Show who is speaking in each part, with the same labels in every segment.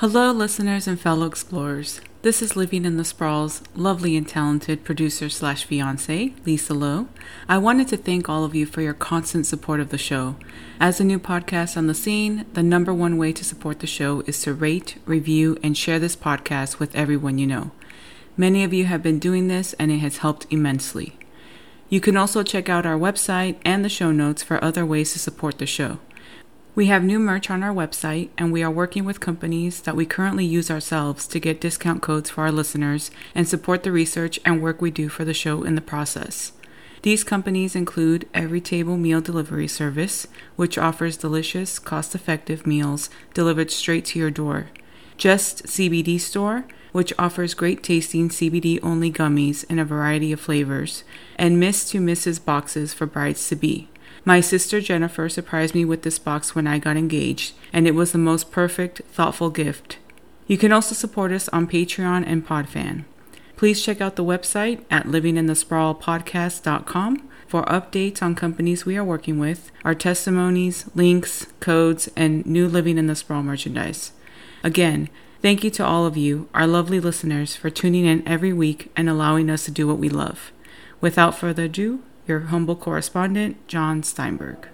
Speaker 1: Hello, listeners and fellow explorers. This is Living in the Sprawl's lovely and talented producer slash fiance, Lisa Lowe. I wanted to thank all of you for your constant support of the show. As a new podcast on the scene, the number one way to support the show is to rate, review, and share this podcast with everyone you know. Many of you have been doing this, and it has helped immensely. You can also check out our website and the show notes for other ways to support the show. We have new merch on our website, and we are working with companies that we currently use ourselves to get discount codes for our listeners and support the research and work we do for the show in the process. These companies include Everytable Meal Delivery Service, which offers delicious, cost effective meals delivered straight to your door, Just CBD Store, which offers great tasting CBD only gummies in a variety of flavors, and Miss to Mrs. boxes for brides to be. My sister Jennifer surprised me with this box when I got engaged, and it was the most perfect, thoughtful gift. You can also support us on Patreon and Podfan. Please check out the website at livinginthesprawlpodcast.com for updates on companies we are working with, our testimonies, links, codes, and new Living in the Sprawl merchandise. Again, thank you to all of you, our lovely listeners, for tuning in every week and allowing us to do what we love. Without further ado, your humble correspondent, John Steinberg.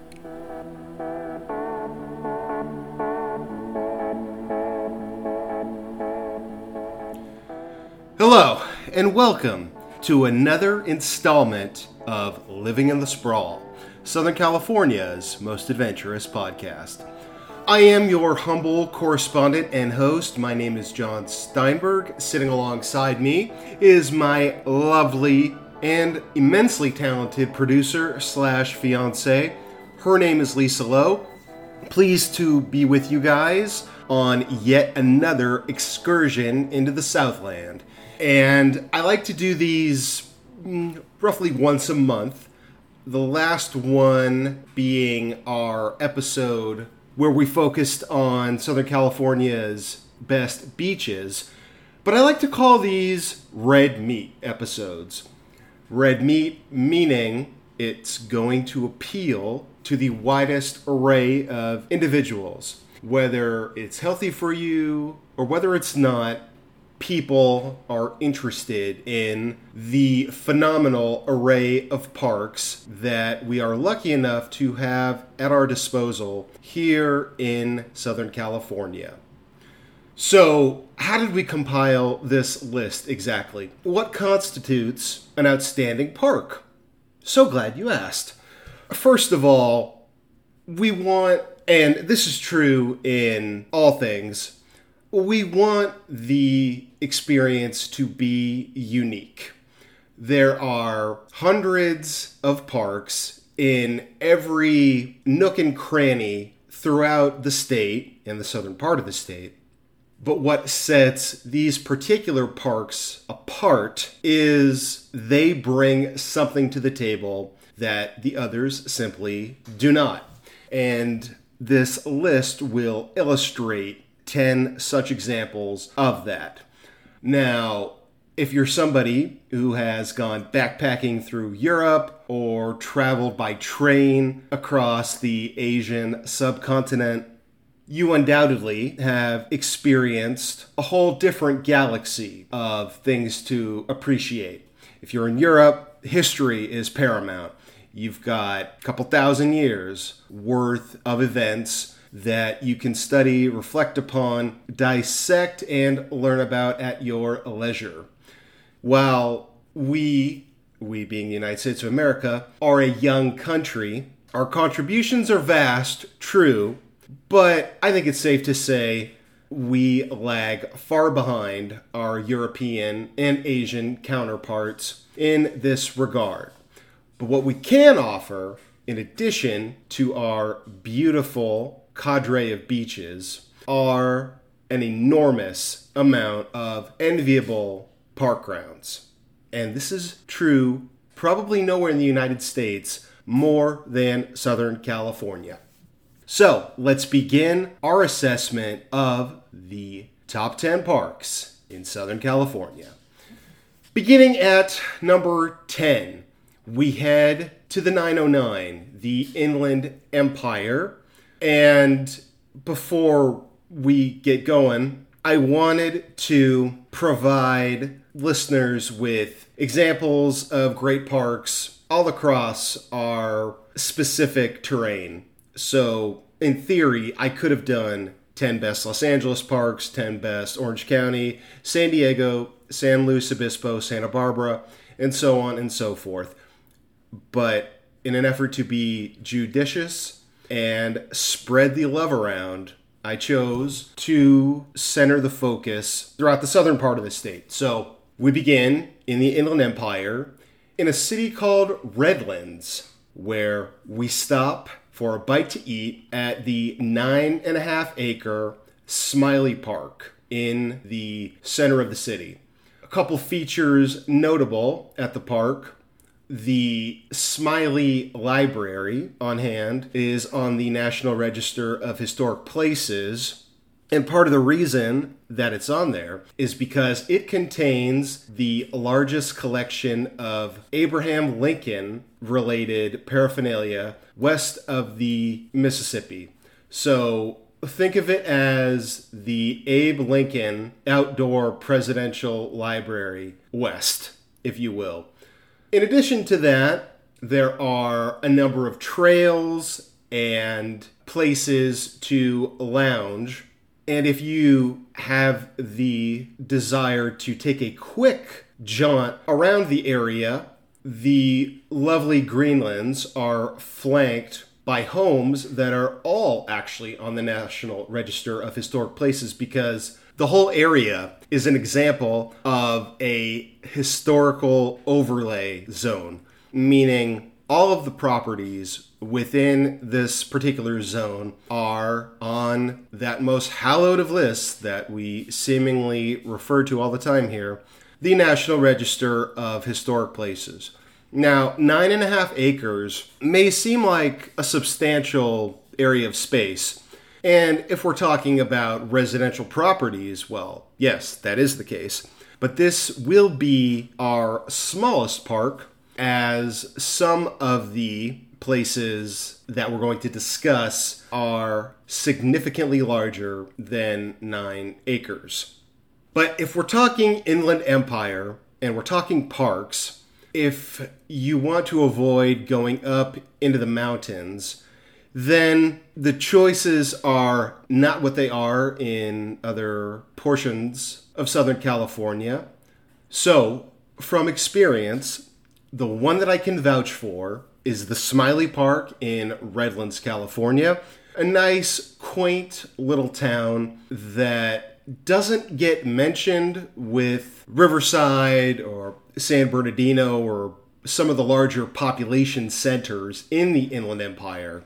Speaker 2: Hello, and welcome to another installment of Living in the Sprawl, Southern California's most adventurous podcast. I am your humble correspondent and host. My name is John Steinberg. Sitting alongside me is my lovely and immensely talented producer slash fiance. Her name is Lisa Lowe. Pleased to be with you guys on yet another excursion into the Southland. And I like to do these mm, roughly once a month. The last one being our episode where we focused on Southern California's best beaches. But I like to call these red meat episodes red meat, meaning it's going to appeal to the widest array of individuals. Whether it's healthy for you or whether it's not, people are interested in the phenomenal array of parks that we are lucky enough to have at our disposal here in Southern California. So, how did we compile this list exactly? What constitutes an outstanding park? So glad you asked. First of all, we want, and this is true in all things, we want the experience to be unique. There are hundreds of parks in every nook and cranny throughout the state, in the southern part of the state. But what sets these particular parks apart is they bring something to the table that the others simply do not. And this list will illustrate 10 such examples of that. Now, if you're somebody who has gone backpacking through Europe or traveled by train across the Asian subcontinent, you undoubtedly have experienced a whole different galaxy of things to appreciate. If you're in Europe, history is paramount. You've got a couple thousand years worth of events that you can study, reflect upon, dissect, and learn about at your leisure. While we, we being the United States of America, are a young country, our contributions are vast, true, but I think it's safe to say we lag far behind our European and Asian counterparts in this regard. But what we can offer, in addition to our beautiful cadre of beaches, are an enormous amount of enviable park grounds. And this is true probably nowhere in the United States more than Southern California. So let's begin our assessment of the top 10 parks in Southern California. Beginning at number 10, we head to the 909, the Inland Empire. And before we get going, I wanted to provide listeners with examples of great parks all across our specific terrain. So, in theory, I could have done 10 best Los Angeles parks, 10 best Orange County, San Diego, San Luis Obispo, Santa Barbara, and so on and so forth. But in an effort to be judicious and spread the love around, I chose to center the focus throughout the southern part of the state. So we begin in the Inland Empire in a city called Redlands, where we stop for a bite to eat at the nine and a half acre Smiley Park in the center of the city. A couple features notable at the park the Smiley Library on hand is on the National Register of Historic Places. And part of the reason that it's on there is because it contains the largest collection of Abraham Lincoln related paraphernalia west of the Mississippi. So think of it as the Abe Lincoln Outdoor Presidential Library West, if you will. In addition to that, there are a number of trails and places to lounge. And if you have the desire to take a quick jaunt around the area, the lovely Greenlands are flanked by homes that are all actually on the National Register of Historic Places because the whole area is an example of a historical overlay zone, meaning all of the properties within this particular zone are on that most hallowed of lists that we seemingly refer to all the time here the National Register of Historic Places. Now, nine and a half acres may seem like a substantial area of space and if we're talking about residential properties, well, yes, that is the case. But this will be our smallest park, as some of the places that we're going to discuss are significantly larger than nine acres. But if we're talking Inland Empire and we're talking parks, if you want to avoid going up into the mountains, then the choices are not what they are in other portions of Southern California. So, from experience, the one that I can vouch for is the Smiley Park in Redlands, California. A nice, quaint little town that doesn't get mentioned with Riverside or San Bernardino or some of the larger population centers in the Inland Empire.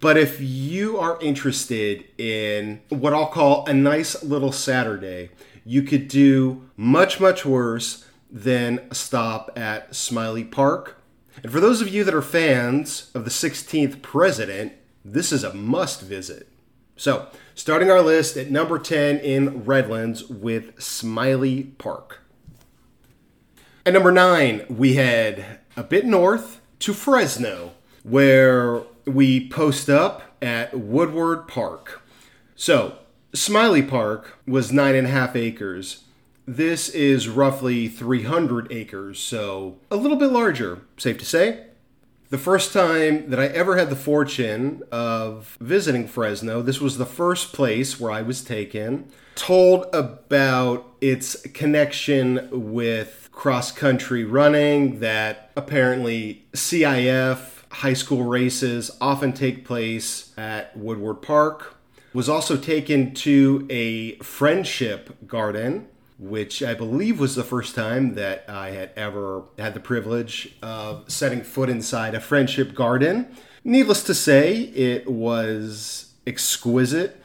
Speaker 2: But if you are interested in what I'll call a nice little Saturday, you could do much, much worse than a stop at Smiley Park. And for those of you that are fans of the 16th president, this is a must visit. So, starting our list at number 10 in Redlands with Smiley Park. At number 9, we head a bit north to Fresno, where we post up at Woodward Park. So, Smiley Park was nine and a half acres. This is roughly 300 acres, so a little bit larger, safe to say. The first time that I ever had the fortune of visiting Fresno, this was the first place where I was taken, told about its connection with cross country running, that apparently CIF high school races often take place at Woodward Park. Was also taken to a friendship garden, which I believe was the first time that I had ever had the privilege of setting foot inside a friendship garden. Needless to say, it was exquisite,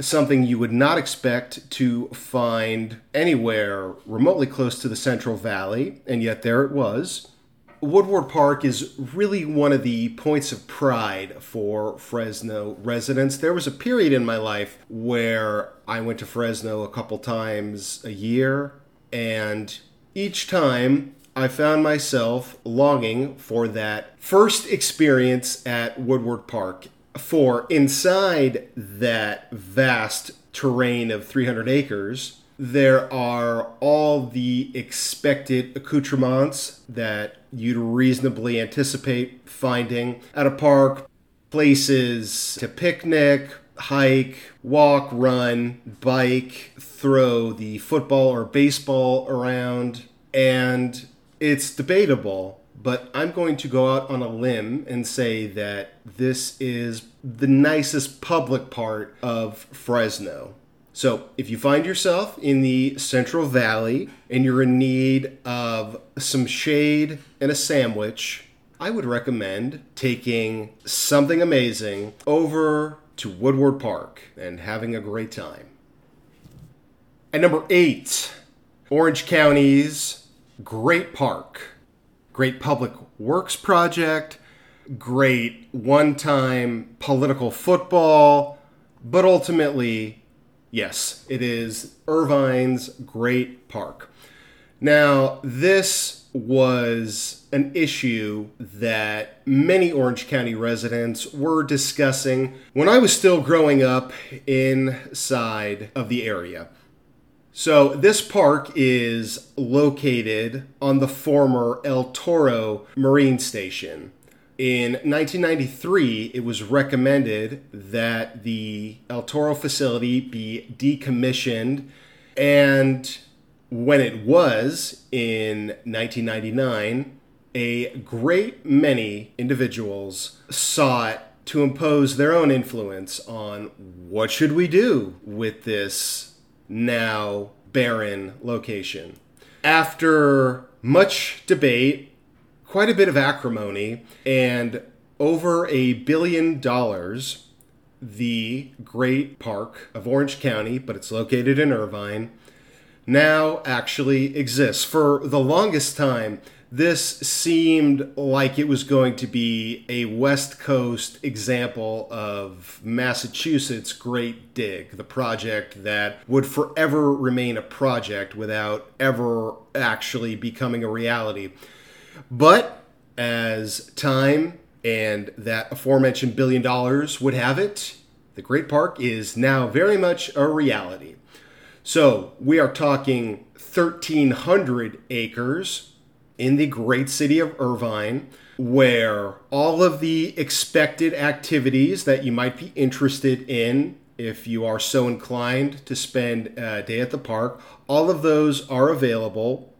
Speaker 2: something you would not expect to find anywhere remotely close to the Central Valley, and yet there it was. Woodward Park is really one of the points of pride for Fresno residents. There was a period in my life where I went to Fresno a couple times a year, and each time I found myself longing for that first experience at Woodward Park. For inside that vast terrain of 300 acres, there are all the expected accoutrements that you'd reasonably anticipate finding at a park places to picnic, hike, walk, run, bike, throw the football or baseball around, and it's debatable. But I'm going to go out on a limb and say that this is the nicest public part of Fresno. So, if you find yourself in the Central Valley and you're in need of some shade and a sandwich, I would recommend taking something amazing over to Woodward Park and having a great time. At number eight, Orange County's Great Park. Great public works project, great one time political football, but ultimately, yes, it is Irvine's Great Park. Now, this was an issue that many Orange County residents were discussing when I was still growing up inside of the area. So, this park is located on the former El Toro Marine Station. In 1993, it was recommended that the El Toro facility be decommissioned and when it was in 1999, a great many individuals sought to impose their own influence on what should we do with this now barren location. After much debate, quite a bit of acrimony, and over a billion dollars, the Great Park of Orange County, but it's located in Irvine, now actually exists. For the longest time, this seemed like it was going to be a West Coast example of Massachusetts' Great Dig, the project that would forever remain a project without ever actually becoming a reality. But as time and that aforementioned billion dollars would have it, the Great Park is now very much a reality. So we are talking 1,300 acres in the great city of Irvine, where all of the expected activities that you might be interested in, if you are so inclined to spend a day at the park, all of those are available.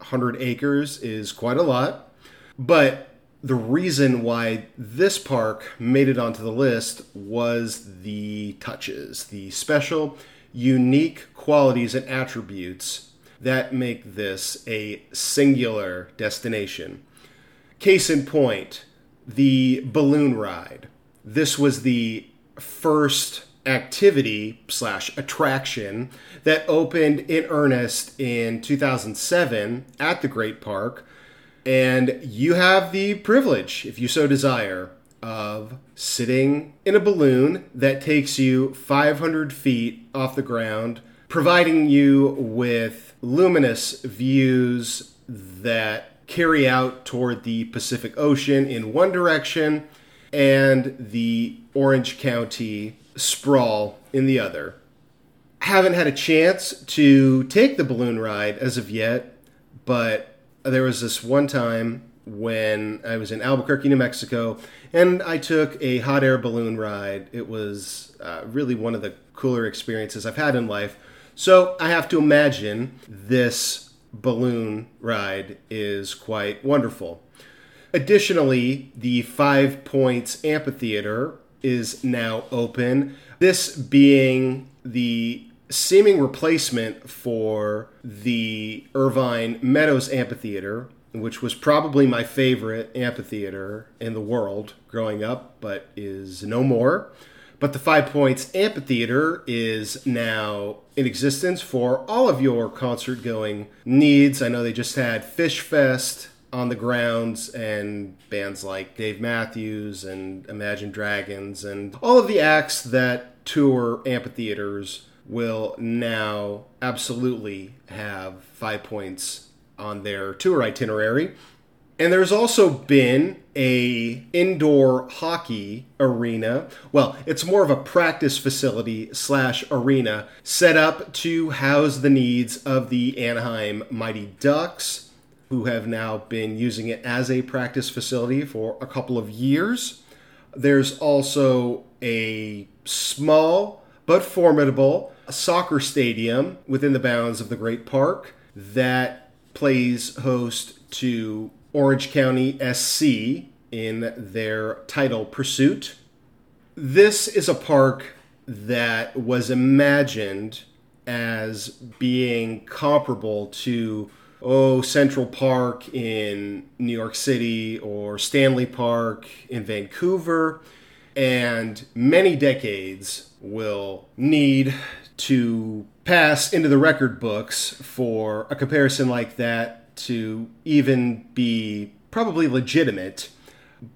Speaker 2: 1,300 acres is quite a lot. But the reason why this park made it onto the list was the touches, the special unique qualities and attributes that make this a singular destination. Case in point, the balloon ride. This was the first activity slash attraction that opened in earnest in 2007 at the Great Park. And you have the privilege, if you so desire, of sitting in a balloon that takes you 500 feet off the ground, providing you with luminous views that carry out toward the Pacific Ocean in one direction and the Orange County sprawl in the other. Haven't had a chance to take the balloon ride as of yet, but there was this one time when I was in Albuquerque, New Mexico, and I took a hot air balloon ride. It was uh, really one of the cooler experiences I've had in life. So I have to imagine this balloon ride is quite wonderful. Additionally, the Five Points Amphitheater is now open. This being the seeming replacement for the Irvine Meadows Amphitheater, which was probably my favorite amphitheater in the world growing up, but is no more. But the Five Points Amphitheater is now in existence for all of your concert going needs. I know they just had Fish Fest on the grounds and bands like Dave Matthews and Imagine Dragons and all of the acts that tour amphitheaters will now absolutely have Five Points on their tour itinerary. And there's also been a indoor hockey arena. Well, it's more of a practice facility slash arena set up to house the needs of the Anaheim Mighty Ducks, who have now been using it as a practice facility for a couple of years. There's also a small but formidable soccer stadium within the bounds of the Great Park that plays host to Orange County SC in their title pursuit. This is a park that was imagined as being comparable to oh Central Park in New York City or Stanley Park in Vancouver. And many decades will need to pass into the record books for a comparison like that to even be probably legitimate.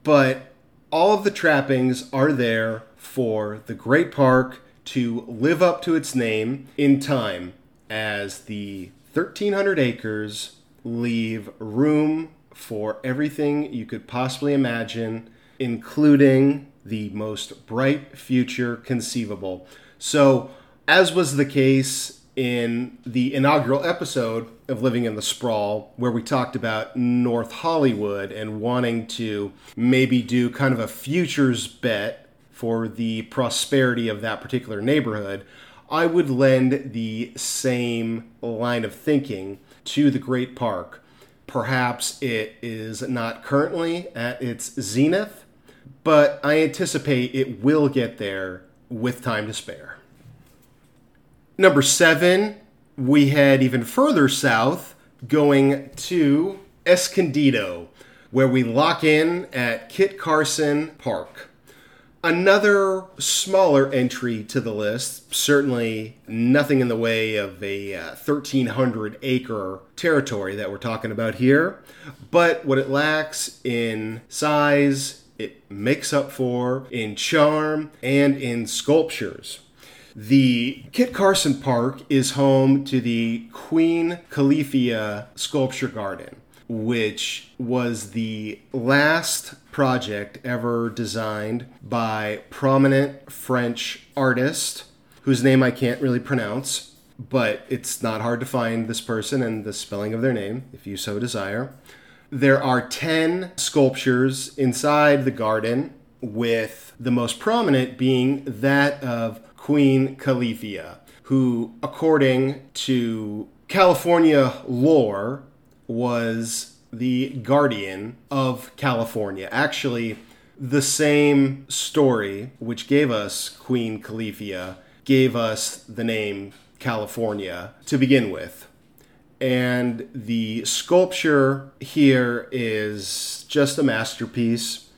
Speaker 2: But all of the trappings are there for the great park to live up to its name in time as the 1300 acres leave room for everything you could possibly imagine, including the most bright future conceivable. So, as was the case in the inaugural episode of Living in the Sprawl, where we talked about North Hollywood and wanting to maybe do kind of a futures bet for the prosperity of that particular neighborhood, I would lend the same line of thinking to the Great Park. Perhaps it is not currently at its zenith, but I anticipate it will get there with time to spare. Number seven, we head even further south, going to Escondido, where we lock in at Kit Carson Park. Another smaller entry to the list, certainly nothing in the way of a uh, 1,300 acre territory that we're talking about here, but what it lacks in size, it makes up for in charm and in sculptures. The Kit Carson Park is home to the Queen Califia Sculpture Garden, which was the last project ever designed by prominent French artist whose name I can't really pronounce, but it's not hard to find this person and the spelling of their name if you so desire. There are 10 sculptures inside the garden, with the most prominent being that of Queen Califia, who, according to California lore, was the guardian of California. Actually, the same story which gave us Queen Califia gave us the name California to begin with. And the sculpture here is just a masterpiece,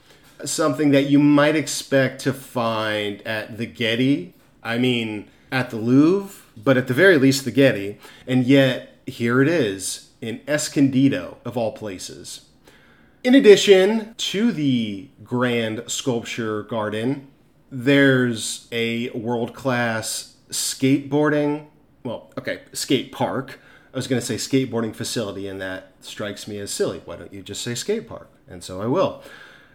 Speaker 2: something that you might expect to find at the Getty I mean, at the Louvre, but at the very least, the Getty. And yet, here it is in Escondido, of all places. In addition to the grand sculpture garden, there's a world class skateboarding, well, okay, skate park. I was going to say skateboarding facility, and that strikes me as silly. Why don't you just say skate park? And so I will.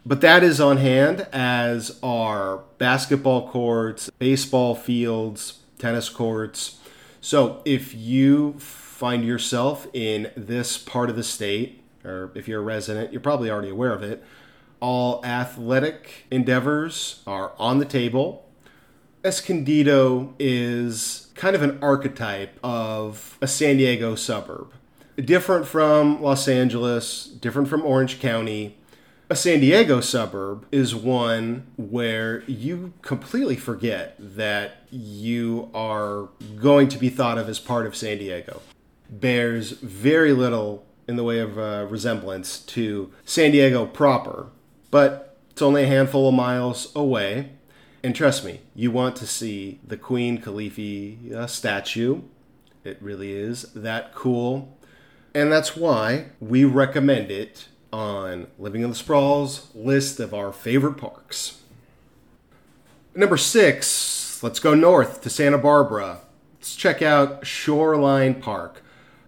Speaker 2: But that is on hand, as are basketball courts, baseball fields, tennis courts. So if you find yourself in this part of the state, or if you're a resident, you're probably already aware of it, all athletic endeavors are on the table. Escondido is kind of an archetype of a San Diego suburb. Different from Los Angeles, different from Orange County, a San Diego suburb is one where you completely forget that you are going to be thought of as part of San Diego. Bears very little in the way of uh, resemblance to San Diego proper, but it's only a handful of miles away. And trust me, you want to see the Queen Califia uh, statue. It really is that cool. And that's why we recommend it on Living in the Sprawls list of our favorite parks. Number six, let's go north to Santa Barbara. Let's check out Shoreline Park.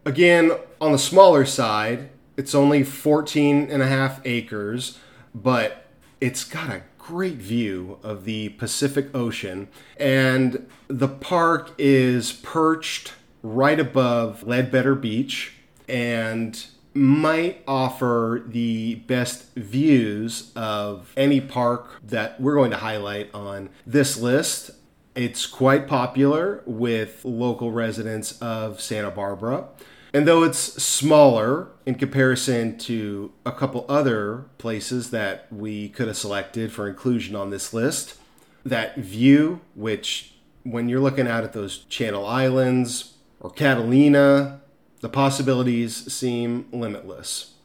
Speaker 2: Again, on the smaller side, It's only 14 and a half acres, but it's got a great view of the Pacific Ocean. And the park is perched right above Leadbetter Beach and might offer the best views of any park that we're going to highlight on this list. It's quite popular with local residents of Santa Barbara. And though it's smaller in comparison to a couple other places that we could have selected for inclusion on this list, that view, which when you're looking out at those Channel Islands or Catalina, the possibilities seem limitless.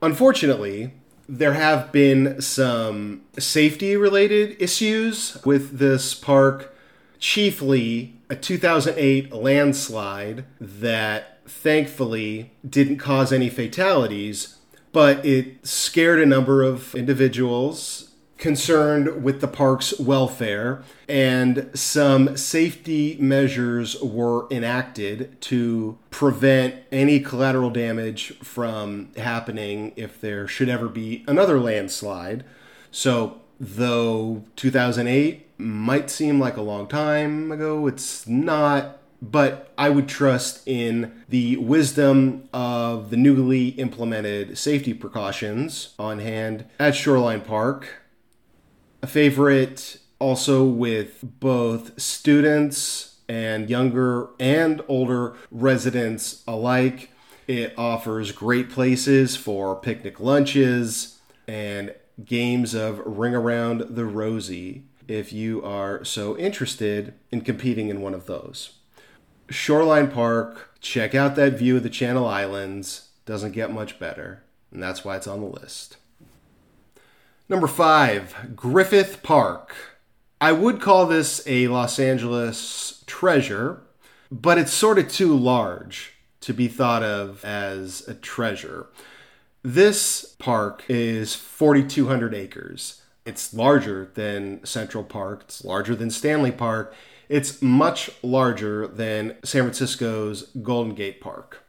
Speaker 2: Unfortunately, there have been some safety related issues with this park, chiefly a 2008 landslide that thankfully didn't cause any fatalities, but it scared a number of individuals concerned with the park's welfare, and some safety measures were enacted to prevent any collateral damage from happening if there should ever be another landslide. So, though 2008 might seem like a long time ago, it's not. But I would trust in the wisdom of the newly implemented safety precautions on hand at Shoreline Park a favorite also with both students and younger and older residents alike. It offers great places for picnic lunches and games of Ring Around the Rosie if you are so interested in competing in one of those. Shoreline Park, check out that view of the Channel Islands. Doesn't get much better, and that's why it's on the list. Number five, Griffith Park. I would call this a Los Angeles treasure, but it's sort of too large to be thought of as a treasure. This park is 4,200 acres. It's larger than Central Park, it's larger than Stanley Park, it's much larger than San Francisco's Golden Gate Park.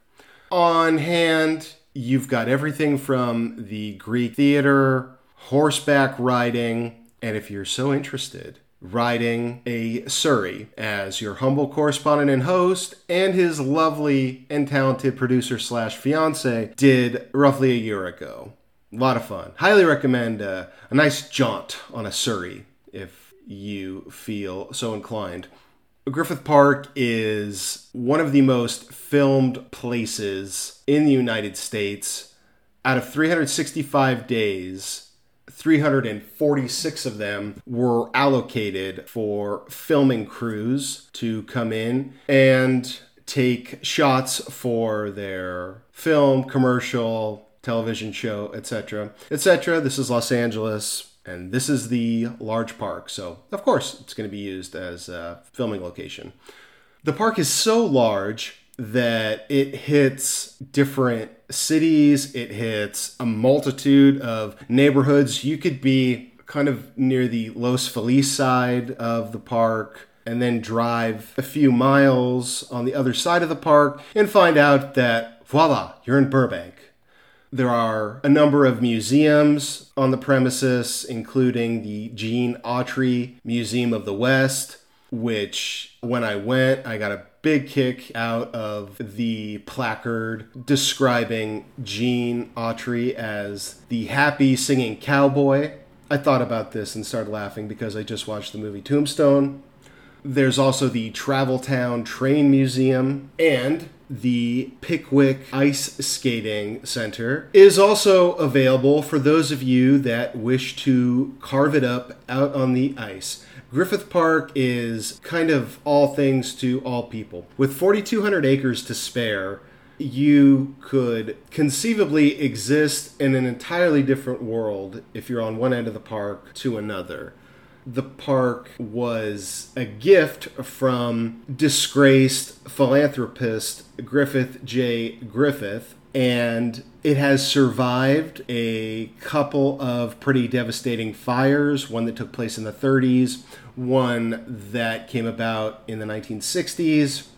Speaker 2: On hand, you've got everything from the Greek theater horseback riding, and if you're so interested, riding a Surrey as your humble correspondent and host, and his lovely and talented producer slash fiance did roughly a year ago. A lot of fun. Highly recommend uh, a nice jaunt on a Surrey if you feel so inclined. Griffith Park is one of the most filmed places in the United States. Out of 365 days, 346 of them were allocated for filming crews to come in and take shots for their film, commercial, television show, etc., etc. This is Los Angeles, and this is the large park, so of course it's going to be used as a filming location. The park is so large that it hits different cities, it hits a multitude of neighborhoods. You could be kind of near the Los Feliz side of the park and then drive a few miles on the other side of the park and find out that voila, you're in Burbank. There are a number of museums on the premises, including the Gene Autry Museum of the West, which when I went, I got a big kick out of the placard describing Gene Autry as the happy singing cowboy. I thought about this and started laughing because I just watched the movie Tombstone. There's also the Travel Town Train Museum and the Pickwick Ice Skating Center is also available for those of you that wish to carve it up out on the ice. Griffith Park is kind of all things to all people. With 4,200 acres to spare, you could conceivably exist in an entirely different world if you're on one end of the park to another. The park was a gift from disgraced philanthropist Griffith J. Griffith, and it has survived a couple of pretty devastating fires, one that took place in the 30s, one that came about in the 1960s.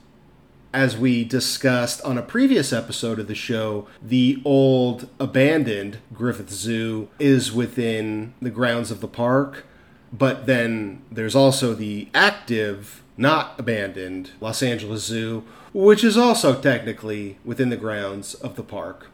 Speaker 2: As we discussed on a previous episode of the show, the old abandoned Griffith Zoo is within the grounds of the park, but then there's also the active, not abandoned Los Angeles Zoo, which is also technically within the grounds of the park.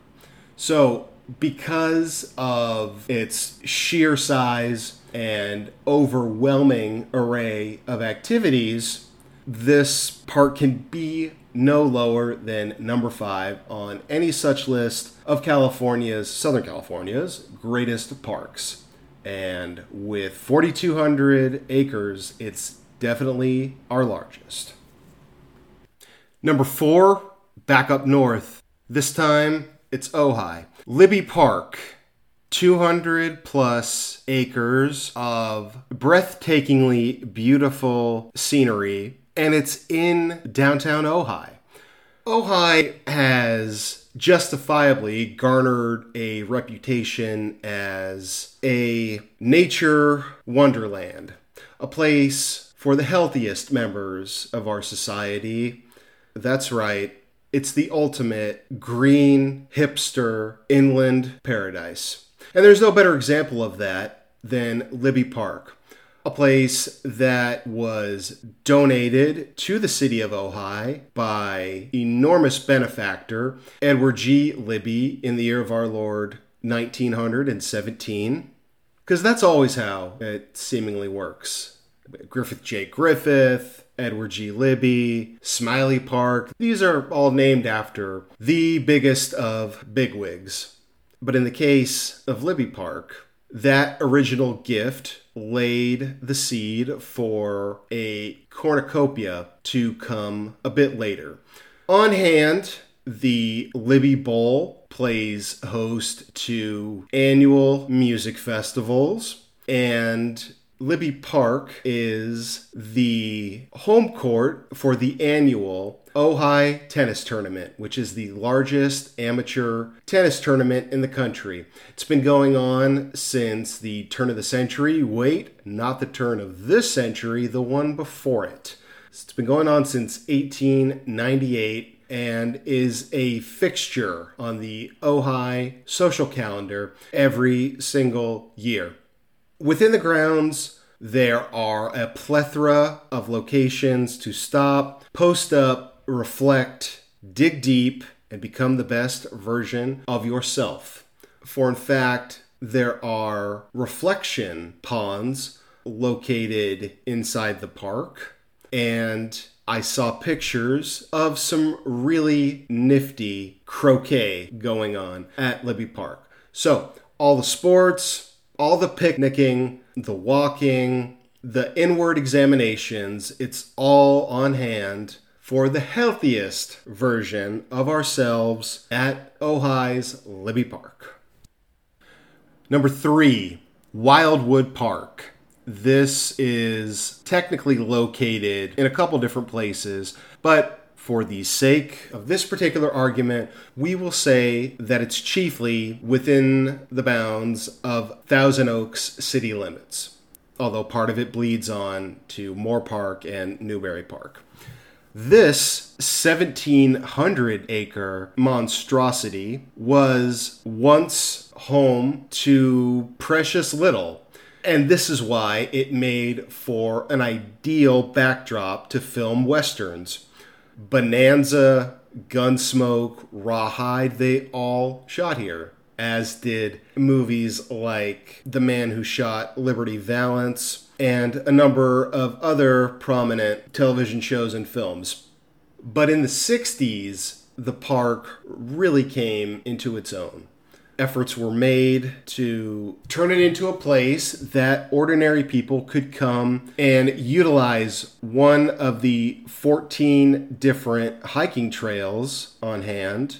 Speaker 2: So, because of its sheer size and overwhelming array of activities, this park can be no lower than number five on any such list of California's, Southern California's greatest parks. And with 4,200 acres, it's definitely our largest. Number four, back up north. This time it's Ojai. Libbey Park, 200 plus acres of breathtakingly beautiful scenery, and it's in downtown Ojai. Ojai has justifiably garnered a reputation as a nature wonderland, a place for the healthiest members of our society. That's right, it's the ultimate green, hipster, inland paradise. And there's no better example of that than Libbey Park, a place that was donated to the city of Ojai by enormous benefactor Edward G. Libbey in the year of our Lord 1917. Because that's always how it seemingly works. Griffith J. Griffith, Edward G. Libbey, Smiley Park. These are all named after the biggest of bigwigs. But in the case of Libbey Park, that original gift laid the seed for a cornucopia to come a bit later. On hand, the Libbey Bowl plays host to annual music festivals, and Libbey Park is the home court for the annual Ojai Tennis Tournament, which is the largest amateur tennis tournament in the country. It's been going on since the turn of the century. Wait, not the turn of this century, the one before it. It's been going on since 1898 and is a fixture on the Ojai social calendar every single year. Within the grounds, there are a plethora of locations to stop, post up, reflect, dig deep, and become the best version of yourself. For in fact, there are reflection ponds located inside the park, and I saw pictures of some really nifty croquet going on at Libbey Park. So, all the sports, all the picnicking, the walking, the inward examinations, it's all on hand for the healthiest version of ourselves at Ojai's Libbey Park. Number three, Wildwood Park. This is technically located in a couple different places, but for the sake of this particular argument, we will say that it's chiefly within the bounds of Thousand Oaks city limits, although part of it bleeds on to Moorpark and Newbury Park. This 1700 acre monstrosity was once home to Precious Little, and this is why it made for an ideal backdrop to film westerns. Bonanza, Gunsmoke, Rawhide, they all shot here, as did movies like The Man Who Shot Liberty Valance and a number of other prominent television shows and films. But in the 60s, the park really came into its own efforts were made to turn it into a place that ordinary people could come and utilize one of the 14 different hiking trails on hand.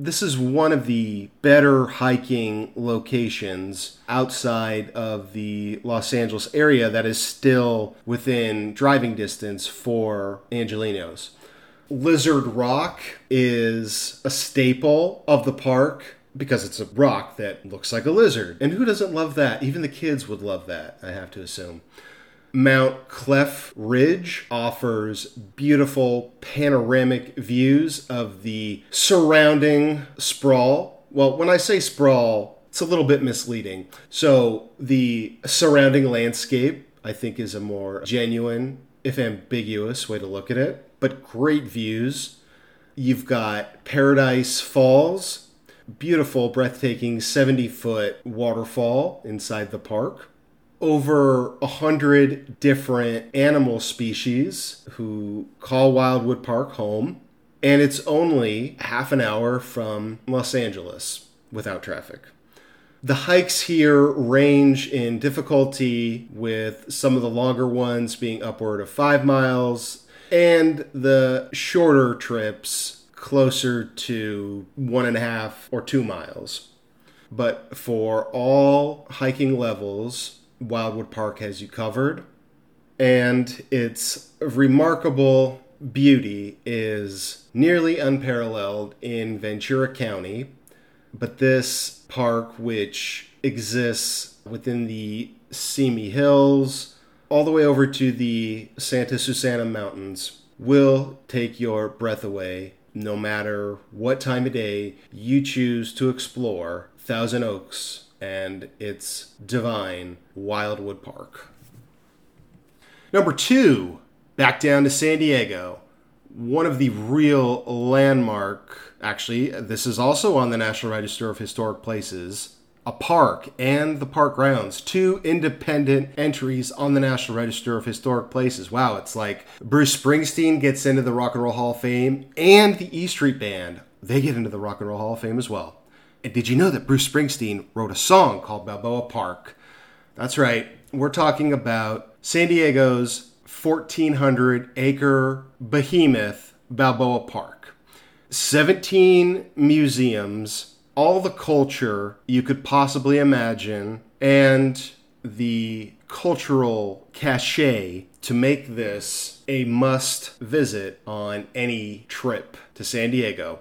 Speaker 2: This is one of the better hiking locations outside of the Los Angeles area that is still within driving distance for Angelenos. Lizard Rock is a staple of the park because it's a rock that looks like a lizard. And who doesn't love that? Even the kids would love that, I have to assume. Mountclef Ridge offers beautiful panoramic views of the surrounding sprawl. Well, when I say sprawl, it's a little bit misleading. So, the surrounding landscape, I think, is a more genuine, if ambiguous, way to look at it. But great views. You've got Paradise Falls, beautiful, breathtaking 70 foot waterfall inside the park over a hundred different animal species who call Wildwood Park home, and it's only half an hour from Los Angeles without traffic. The hikes here range in difficulty, with some of the longer ones being upward of five miles, and the shorter trips closer to one and a half or two miles. But for all hiking levels, Wildwood Park has you covered. And its remarkable beauty is nearly unparalleled in Ventura County. But this park, which exists within the Simi Hills, all the way over to the Santa Susana Mountains, will take your breath away no matter what time of day you choose to explore Thousand Oaks and its divine Wildwood Park. Number two, back down to San Diego. One of the real landmark, actually, this is also on the National Register of Historic Places, a park and the park grounds. Two independent entries on the National Register of Historic Places. Wow, it's like Bruce Springsteen gets into the Rock and Roll Hall of Fame and the E Street Band. They get into the Rock and Roll Hall of Fame as well. And did you know that Bruce Springsteen wrote a song called Balboa Park? That's right. We're talking about San Diego's 1,400 acre behemoth, Balboa Park. 17 museums, all the culture you could possibly imagine, and the cultural cachet to make this a must visit on any trip to San Diego.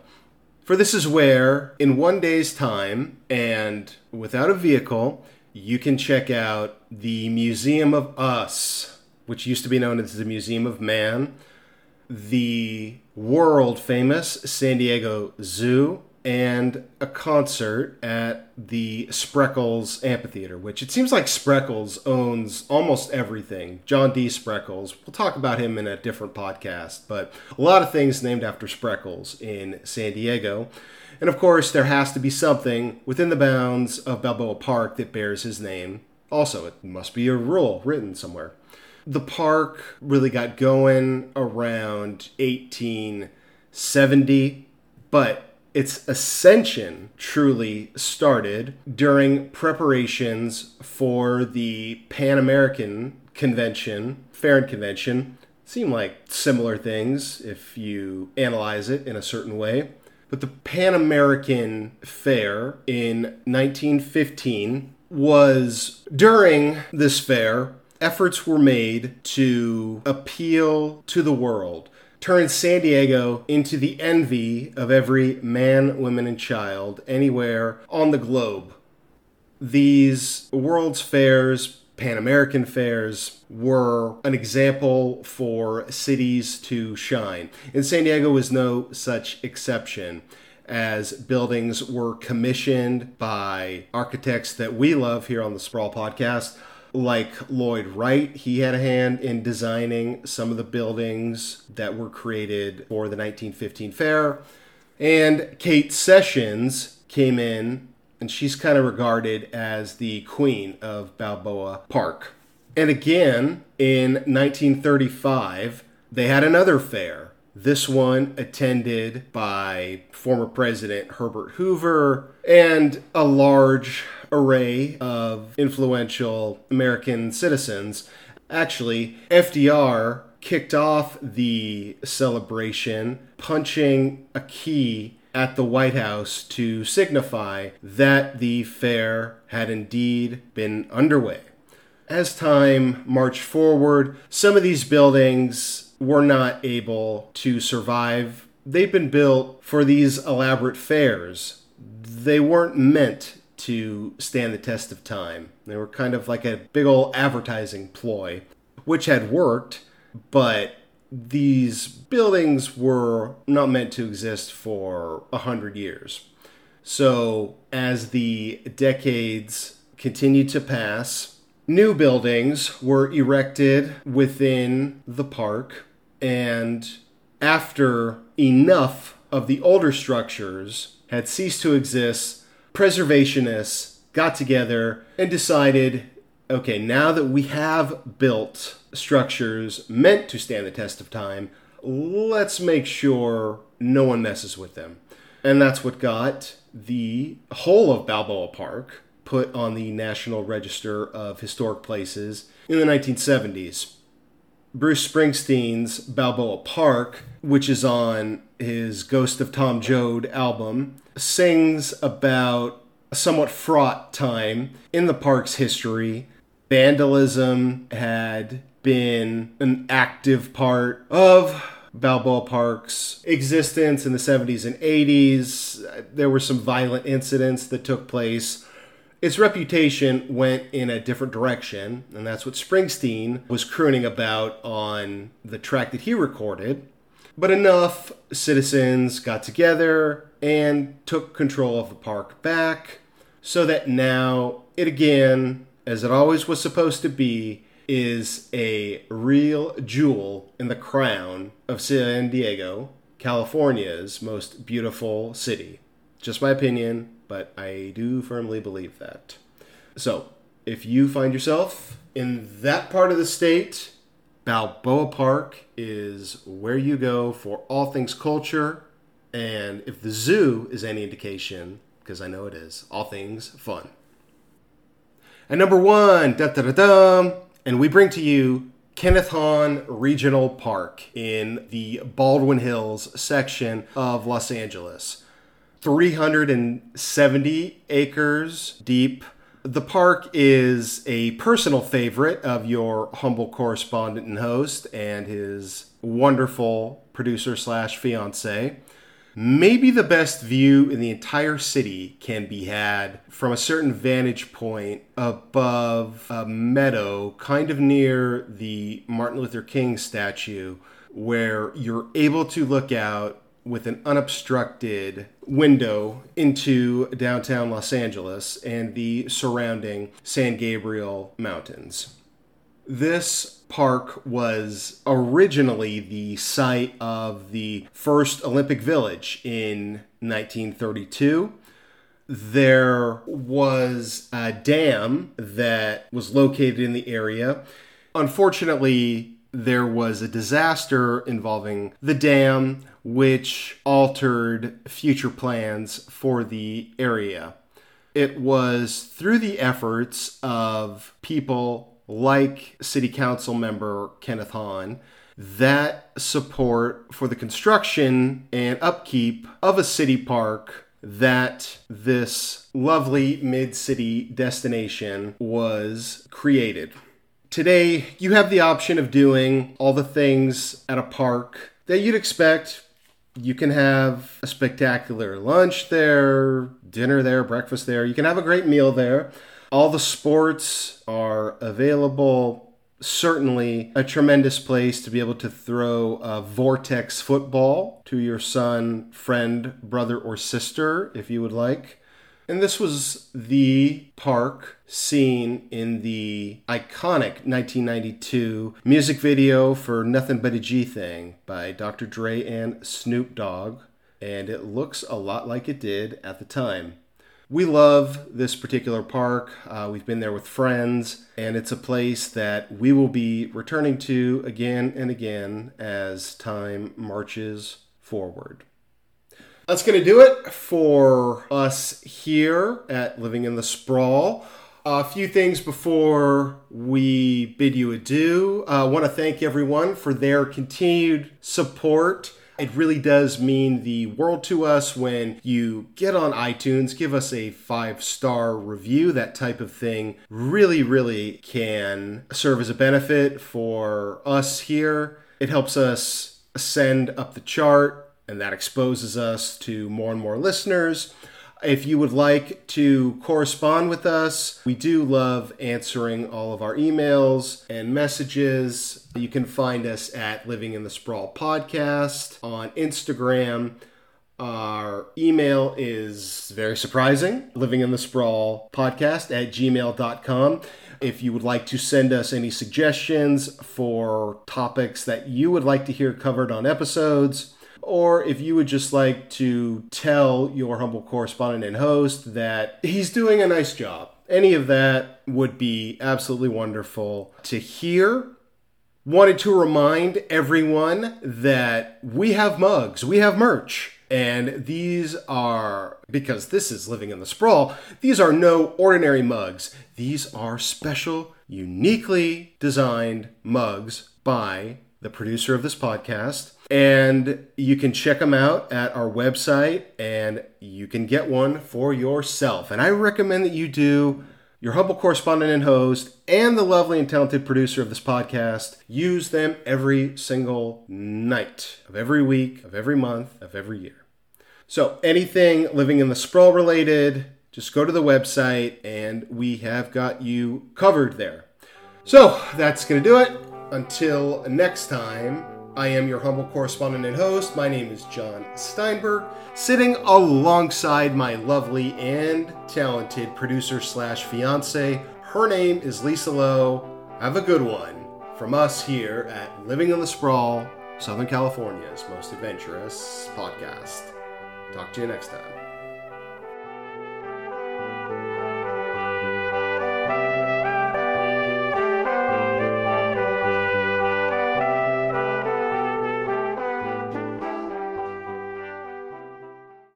Speaker 2: For this is where, in one day's time and without a vehicle, you can check out the Museum of Us, which used to be known as the Museum of Man, the world famous San Diego Zoo, and a concert at the Spreckels Amphitheater, which it seems like Spreckels owns almost everything. John D. Spreckels, We'll talk about him in a different podcast, but a lot of things named after Spreckels in San Diego. And of course, there has to be something within the bounds of Balboa Park that bears his name. Also, it must be a rule written somewhere. The park really got going around 1870, but its ascension truly started during preparations for the Pan American Convention, Farron Convention. Seem like similar things if you analyze it in a certain way. But the Pan American Fair in 1915 was during this fair, efforts were made to appeal to the world turns San Diego into the envy of every man, woman, and child anywhere on the globe. These World's Fairs, Pan American fairs, were an example for cities to shine. And San Diego was no such exception as buildings were commissioned by architects that we love here on the Sprawl podcast like Lloyd Wright, he had a hand in designing some of the buildings that were created for the 1915 fair. And Kate Sessions came in, and she's kind of regarded as the queen of Balboa Park. And again, in 1935, they had another fair. This one attended by former President Herbert Hoover and a large array of influential American citizens. Actually, FDR kicked off the celebration punching a key at the White House to signify that the fair had indeed been underway. As time marched forward, some of these buildings were not able to survive. They've been built for these elaborate fairs. They weren't meant to stand the test of time. They were kind of like a big old advertising ploy. which had worked, but these buildings were not meant to exist for a hundred years. So, as the decades continued to pass, new buildings were erected within the park, and after enough of the older structures had ceased to exist, preservationists got together and decided okay, now that we have built structures meant to stand the test of time, let's make sure no one messes with them. And that's what got the whole of Balboa Park put on the National Register of Historic Places in the 1970s. Bruce Springsteen's Balboa Park, which is on his Ghost of Tom Joad album, sings about a somewhat fraught time in the park's history vandalism had been an active part of Balboa Park's existence in the 70s and 80s. There were some violent incidents that took place. Its reputation went in a different direction, and that's what Springsteen was crooning about on the track that he recorded. But enough citizens got together and took control of the park back so that now it again as it always was supposed to be, is a real jewel in the crown of San Diego, California's most beautiful city. Just my opinion, but I do firmly believe that. So, if you find yourself in that part of the state, Balboa Park is where you go for all things culture. And if the zoo is any indication, because I know it is, all things fun. And number one, da da da da, and we bring to you Kenneth Hahn Regional Park in the Baldwin Hills section of Los Angeles. 370 acres deep. The park is a personal favorite of your humble correspondent and host and his wonderful producer slash fiance maybe the best view in the entire city can be had from a certain vantage point above a meadow kind of near the Martin Luther King statue where you're able to look out with an unobstructed window into downtown Los Angeles and the surrounding San Gabriel Mountains. This park was originally the site of the first Olympic Village in 1932. There was a dam that was located in the area. Unfortunately, there was a disaster involving the dam, which altered future plans for the area. It was through the efforts of people like City Council member Kenneth Hahn, that support for the construction and upkeep of a city park that this lovely mid city destination was created. Today, you have the option of doing all the things at a park that you'd expect. You can have a spectacular lunch there, dinner there, breakfast there. You can have a great meal there. All the sports are available. Certainly a tremendous place to be able to throw a vortex football to your son, friend, brother, or sister if you would like. And this was the park seen in the iconic 1992 music video for Nothing But a G Thing by Dr. Dre and Snoop Dogg. And it looks a lot like it did at the time. We love this particular park. Uh, we've been there with friends, and it's a place that we will be returning to again and again as time marches forward. That's going to do it for us here at Living in the Sprawl. A few things before we bid you adieu. I uh, want to thank everyone for their continued support it really does mean the world to us when you get on iTunes, give us a five star review. That type of thing really, really can serve as a benefit for us here. It helps us ascend up the chart, and that exposes us to more and more listeners. If you would like to correspond with us, we do love answering all of our emails and messages. You can find us at Living in the Sprawl Podcast on Instagram. Our email is very surprising living in the sprawl podcast at gmail.com. If you would like to send us any suggestions for topics that you would like to hear covered on episodes, or if you would just like to tell your humble correspondent and host that he's doing a nice job, any of that would be absolutely wonderful to hear. Wanted to remind everyone that we have mugs, we have merch. And these are, because this is Living in the Sprawl, these are no ordinary mugs. These are special, uniquely designed mugs by the producer of this podcast. And you can check them out at our website and you can get one for yourself. And I recommend that you do. Your humble correspondent and host, and the lovely and talented producer of this podcast use them every single night of every week, of every month, of every year. So, anything living in the sprawl related, just go to the website and we have got you covered there. So, that's going to do it. Until next time, I am your humble correspondent and host. My name is John Steinberg, sitting alongside my lovely and talented producer slash fiance. Her name is Lisa Lowe. Have a good one from us here at Living in the Sprawl, Southern California's most adventurous podcast. Talk to you next time.